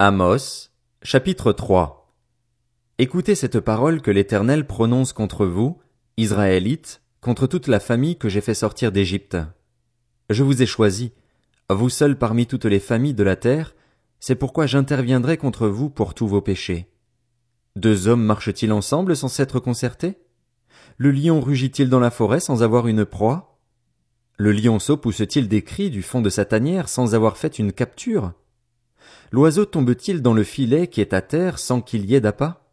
Amos, chapitre 3 Écoutez cette parole que l'Éternel prononce contre vous, Israélites, contre toute la famille que j'ai fait sortir d'Égypte. Je vous ai choisi, vous seuls parmi toutes les familles de la terre, c'est pourquoi j'interviendrai contre vous pour tous vos péchés. Deux hommes marchent-ils ensemble sans s'être concertés? Le lion rugit-il dans la forêt sans avoir une proie? Le lionceau pousse-t-il des cris du fond de sa tanière sans avoir fait une capture? L'oiseau tombe-t-il dans le filet qui est à terre sans qu'il y ait d'appât?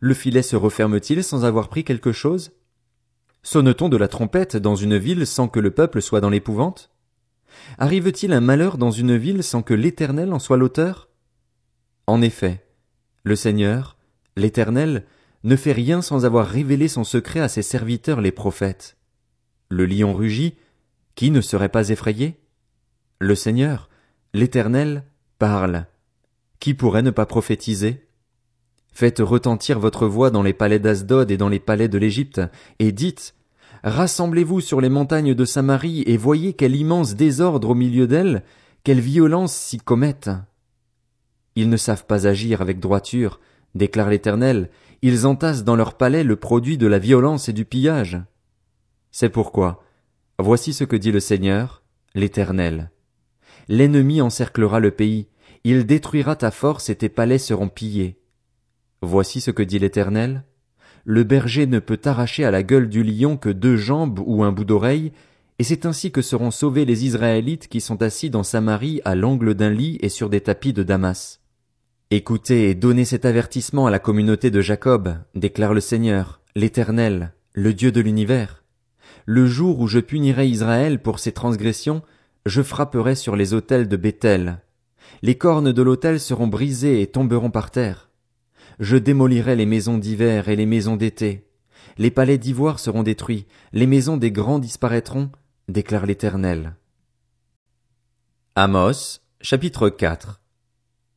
Le filet se referme-t-il sans avoir pris quelque chose? Sonne-t-on de la trompette dans une ville sans que le peuple soit dans l'épouvante? Arrive-t-il un malheur dans une ville sans que l'Éternel en soit l'auteur? En effet, le Seigneur, l'Éternel, ne fait rien sans avoir révélé son secret à ses serviteurs les prophètes. Le lion rugit, qui ne serait pas effrayé? Le Seigneur, l'Éternel, parle. Qui pourrait ne pas prophétiser? Faites retentir votre voix dans les palais d'Asdod et dans les palais de l'Égypte, et dites, Rassemblez-vous sur les montagnes de Samarie et voyez quel immense désordre au milieu d'elles, quelle violence s'y commettent. Ils ne savent pas agir avec droiture, déclare l'Éternel, ils entassent dans leurs palais le produit de la violence et du pillage. C'est pourquoi, voici ce que dit le Seigneur, l'Éternel. L'ennemi encerclera le pays, il détruira ta force et tes palais seront pillés. Voici ce que dit l'Éternel. Le berger ne peut arracher à la gueule du lion que deux jambes ou un bout d'oreille, et c'est ainsi que seront sauvés les Israélites qui sont assis dans Samarie à l'angle d'un lit et sur des tapis de Damas. Écoutez et donnez cet avertissement à la communauté de Jacob, déclare le Seigneur, l'Éternel, le Dieu de l'univers. Le jour où je punirai Israël pour ses transgressions, je frapperai sur les autels de Béthel. Les cornes de l'autel seront brisées et tomberont par terre. Je démolirai les maisons d'hiver et les maisons d'été. Les palais d'ivoire seront détruits, les maisons des grands disparaîtront, déclare l'Éternel. Amos, chapitre 4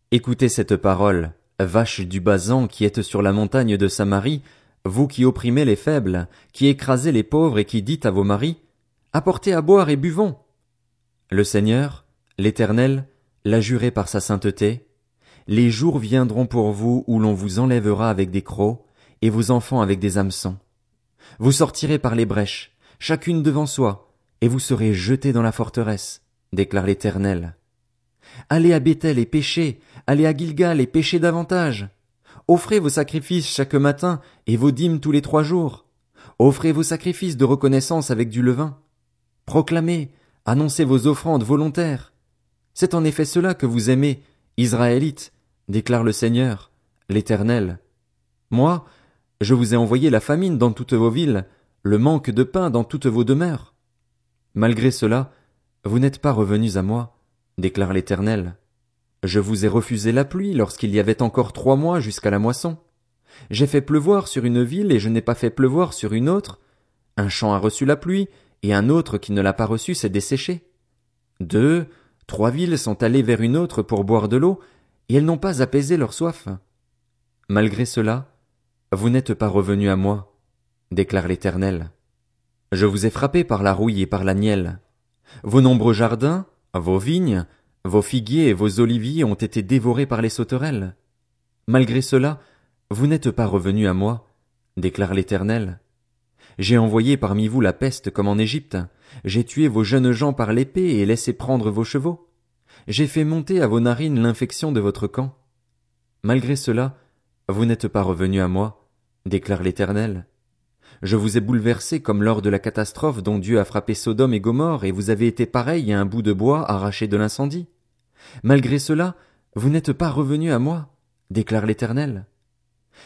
Écoutez cette parole, vache du Basan qui êtes sur la montagne de Samarie, vous qui opprimez les faibles, qui écrasez les pauvres et qui dites à vos maris, apportez à boire et buvons. Le Seigneur, l'Éternel, l'a juré par sa sainteté, les jours viendront pour vous où l'on vous enlèvera avec des crocs, et vos enfants avec des hameçons. Vous sortirez par les brèches, chacune devant soi, et vous serez jetés dans la forteresse, déclare l'Éternel. Allez à Bethel et péchez, allez à Gilgal et péchez davantage. Offrez vos sacrifices chaque matin et vos dîmes tous les trois jours. Offrez vos sacrifices de reconnaissance avec du levain. Proclamez, Annoncez vos offrandes volontaires. C'est en effet cela que vous aimez, Israélites, déclare le Seigneur, l'Éternel. Moi, je vous ai envoyé la famine dans toutes vos villes, le manque de pain dans toutes vos demeures. Malgré cela, vous n'êtes pas revenus à moi, déclare l'Éternel. Je vous ai refusé la pluie lorsqu'il y avait encore trois mois jusqu'à la moisson. J'ai fait pleuvoir sur une ville et je n'ai pas fait pleuvoir sur une autre. Un champ a reçu la pluie et un autre qui ne l'a pas reçu s'est desséché. Deux, trois villes sont allées vers une autre pour boire de l'eau, et elles n'ont pas apaisé leur soif. Malgré cela, vous n'êtes pas revenus à moi, déclare l'Éternel. Je vous ai frappé par la rouille et par la nielle. Vos nombreux jardins, vos vignes, vos figuiers et vos oliviers ont été dévorés par les sauterelles. Malgré cela, vous n'êtes pas revenus à moi, déclare l'Éternel. J'ai envoyé parmi vous la peste comme en Égypte. J'ai tué vos jeunes gens par l'épée et laissé prendre vos chevaux. J'ai fait monter à vos narines l'infection de votre camp. Malgré cela, vous n'êtes pas revenus à moi, déclare l'Éternel. Je vous ai bouleversé comme lors de la catastrophe dont Dieu a frappé Sodome et Gomorre, et vous avez été pareil à un bout de bois arraché de l'incendie. Malgré cela, vous n'êtes pas revenus à moi, déclare l'Éternel.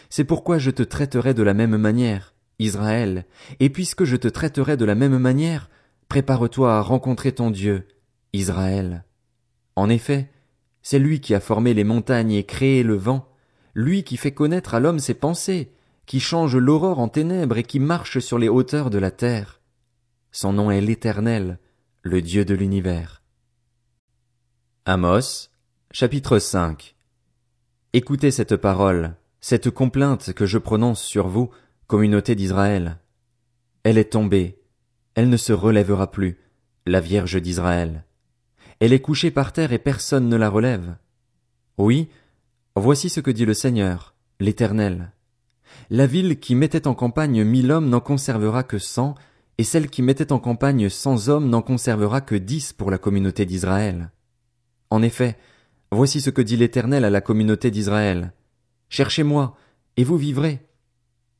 C'est pourquoi je te traiterai de la même manière, Israël, et puisque je te traiterai de la même manière, prépare-toi à rencontrer ton Dieu, Israël. En effet, c'est lui qui a formé les montagnes et créé le vent, lui qui fait connaître à l'homme ses pensées, qui change l'aurore en ténèbres et qui marche sur les hauteurs de la terre. Son nom est l'Éternel, le Dieu de l'univers. Amos, chapitre 5 Écoutez cette parole, cette complainte que je prononce sur vous, communauté d'Israël. Elle est tombée, elle ne se relèvera plus, la Vierge d'Israël. Elle est couchée par terre et personne ne la relève. Oui, voici ce que dit le Seigneur, l'Éternel. La ville qui mettait en campagne mille hommes n'en conservera que cent, et celle qui mettait en campagne cent hommes n'en conservera que dix pour la communauté d'Israël. En effet, voici ce que dit l'Éternel à la communauté d'Israël. Cherchez-moi, et vous vivrez.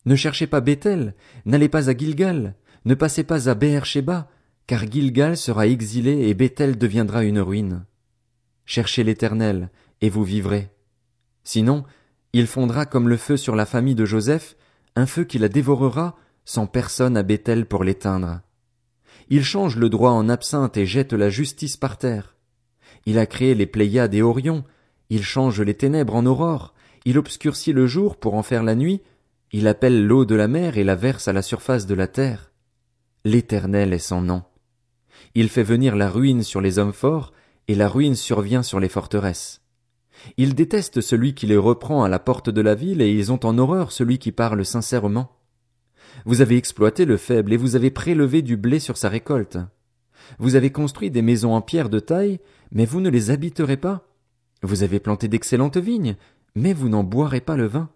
Ne cherchez pas Bethel, n'allez pas à Gilgal, ne passez pas à Beersheba, car Gilgal sera exilé et Bethel deviendra une ruine. Cherchez l'Éternel, et vous vivrez. Sinon, il fondra comme le feu sur la famille de Joseph, un feu qui la dévorera, sans personne à Bethel pour l'éteindre. Il change le droit en absinthe et jette la justice par terre. Il a créé les Pléiades et Orion, il change les ténèbres en aurore, il obscurcit le jour pour en faire la nuit, il appelle l'eau de la mer et la verse à la surface de la terre. L'Éternel est son nom. Il fait venir la ruine sur les hommes forts, et la ruine survient sur les forteresses. Ils détestent celui qui les reprend à la porte de la ville, et ils ont en horreur celui qui parle sincèrement. Vous avez exploité le faible, et vous avez prélevé du blé sur sa récolte. Vous avez construit des maisons en pierre de taille, mais vous ne les habiterez pas. Vous avez planté d'excellentes vignes, mais vous n'en boirez pas le vin.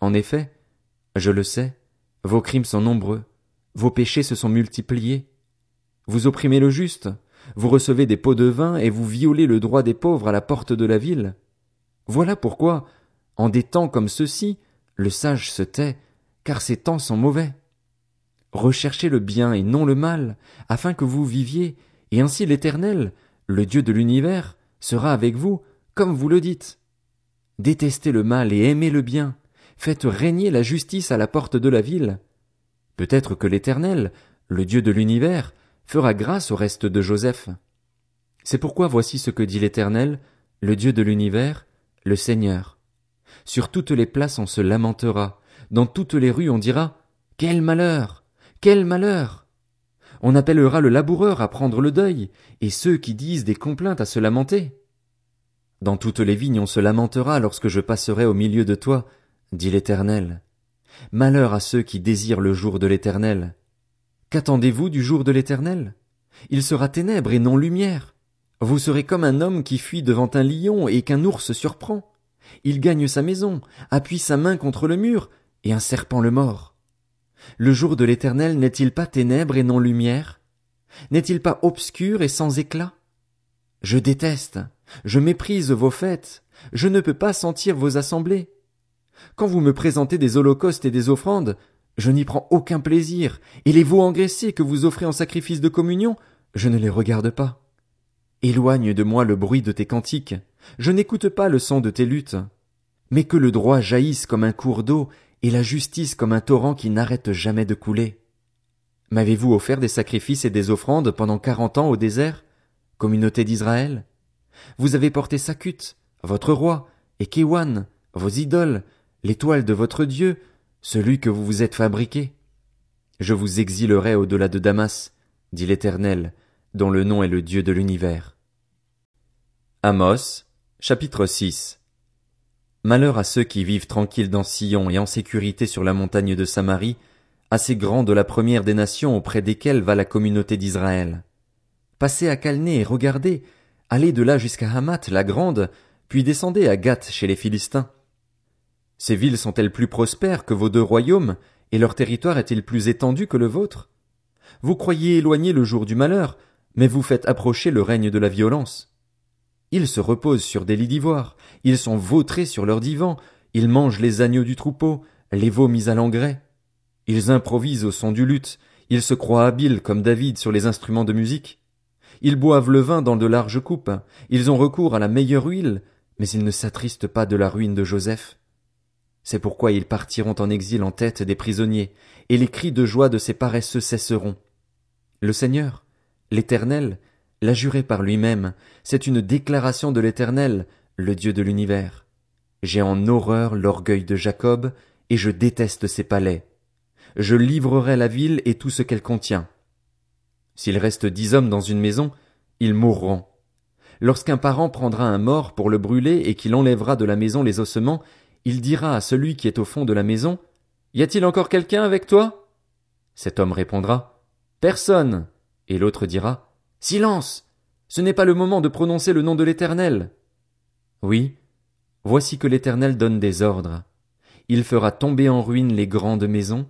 En effet, je le sais, vos crimes sont nombreux, vos péchés se sont multipliés. Vous opprimez le juste, vous recevez des pots de vin et vous violez le droit des pauvres à la porte de la ville. Voilà pourquoi, en des temps comme ceux-ci, le sage se tait, car ces temps sont mauvais. Recherchez le bien et non le mal, afin que vous viviez, et ainsi l'Éternel, le Dieu de l'univers, sera avec vous, comme vous le dites. Détestez le mal et aimez le bien, faites régner la justice à la porte de la ville. Peut-être que l'Éternel, le Dieu de l'univers, fera grâce au reste de Joseph. C'est pourquoi voici ce que dit l'Éternel, le Dieu de l'univers, le Seigneur. Sur toutes les places on se lamentera, dans toutes les rues on dira Quel malheur. Quel malheur. On appellera le laboureur à prendre le deuil, et ceux qui disent des complaintes à se lamenter. Dans toutes les vignes on se lamentera lorsque je passerai au milieu de toi, dit l'Éternel. Malheur à ceux qui désirent le jour de l'Éternel. Qu'attendez-vous du jour de l'Éternel? Il sera ténèbres et non lumière. Vous serez comme un homme qui fuit devant un lion et qu'un ours surprend. Il gagne sa maison, appuie sa main contre le mur, et un serpent le mord. Le jour de l'Éternel n'est-il pas ténèbres et non lumière? N'est-il pas obscur et sans éclat? Je déteste, je méprise vos fêtes, je ne peux pas sentir vos assemblées. Quand vous me présentez des holocaustes et des offrandes, je n'y prends aucun plaisir, et les veaux engraissés que vous offrez en sacrifice de communion, je ne les regarde pas. Éloigne de moi le bruit de tes cantiques, je n'écoute pas le son de tes luttes. Mais que le droit jaillisse comme un cours d'eau, et la justice comme un torrent qui n'arrête jamais de couler. M'avez-vous offert des sacrifices et des offrandes pendant quarante ans au désert, communauté d'Israël? Vous avez porté Sakut, votre roi, et Kéwan, vos idoles, l'étoile de votre Dieu, celui que vous vous êtes fabriqué. Je vous exilerai au-delà de Damas, dit l'Éternel, dont le nom est le Dieu de l'univers. Amos, chapitre 6 Malheur à ceux qui vivent tranquilles dans Sion et en sécurité sur la montagne de Samarie, assez grande la première des nations auprès desquelles va la communauté d'Israël. Passez à Calné et regardez, allez de là jusqu'à Hamath la grande, puis descendez à Gath chez les Philistins. Ces villes sont-elles plus prospères que vos deux royaumes, et leur territoire est-il plus étendu que le vôtre? Vous croyez éloigner le jour du malheur, mais vous faites approcher le règne de la violence. Ils se reposent sur des lits d'ivoire, ils sont vautrés sur leurs divans, ils mangent les agneaux du troupeau, les veaux mis à l'engrais. Ils improvisent au son du luth, ils se croient habiles comme David sur les instruments de musique. Ils boivent le vin dans de larges coupes, ils ont recours à la meilleure huile, mais ils ne s'attristent pas de la ruine de Joseph. C'est pourquoi ils partiront en exil en tête des prisonniers, et les cris de joie de ces paresseux cesseront. Le Seigneur, l'Éternel, l'a juré par lui-même, c'est une déclaration de l'Éternel, le Dieu de l'univers. J'ai en horreur l'orgueil de Jacob, et je déteste ses palais. Je livrerai la ville et tout ce qu'elle contient. S'il reste dix hommes dans une maison, ils mourront. Lorsqu'un parent prendra un mort pour le brûler et qu'il enlèvera de la maison les ossements, il dira à celui qui est au fond de la maison, Y a-t-il encore quelqu'un avec toi? Cet homme répondra, Personne. Et l'autre dira, Silence! Ce n'est pas le moment de prononcer le nom de l'Éternel. Oui, voici que l'Éternel donne des ordres. Il fera tomber en ruine les grandes maisons,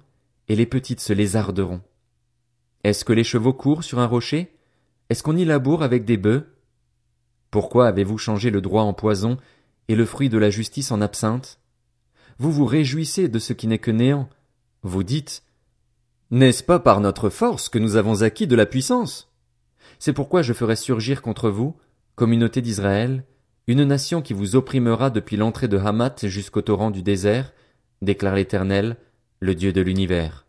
et les petites se lézarderont. Est-ce que les chevaux courent sur un rocher? Est-ce qu'on y laboure avec des bœufs? Pourquoi avez-vous changé le droit en poison, et le fruit de la justice en absinthe? Vous vous réjouissez de ce qui n'est que néant. Vous dites, N'est-ce pas par notre force que nous avons acquis de la puissance? C'est pourquoi je ferai surgir contre vous, communauté d'Israël, une nation qui vous opprimera depuis l'entrée de Hamath jusqu'au torrent du désert, déclare l'Éternel, le Dieu de l'univers.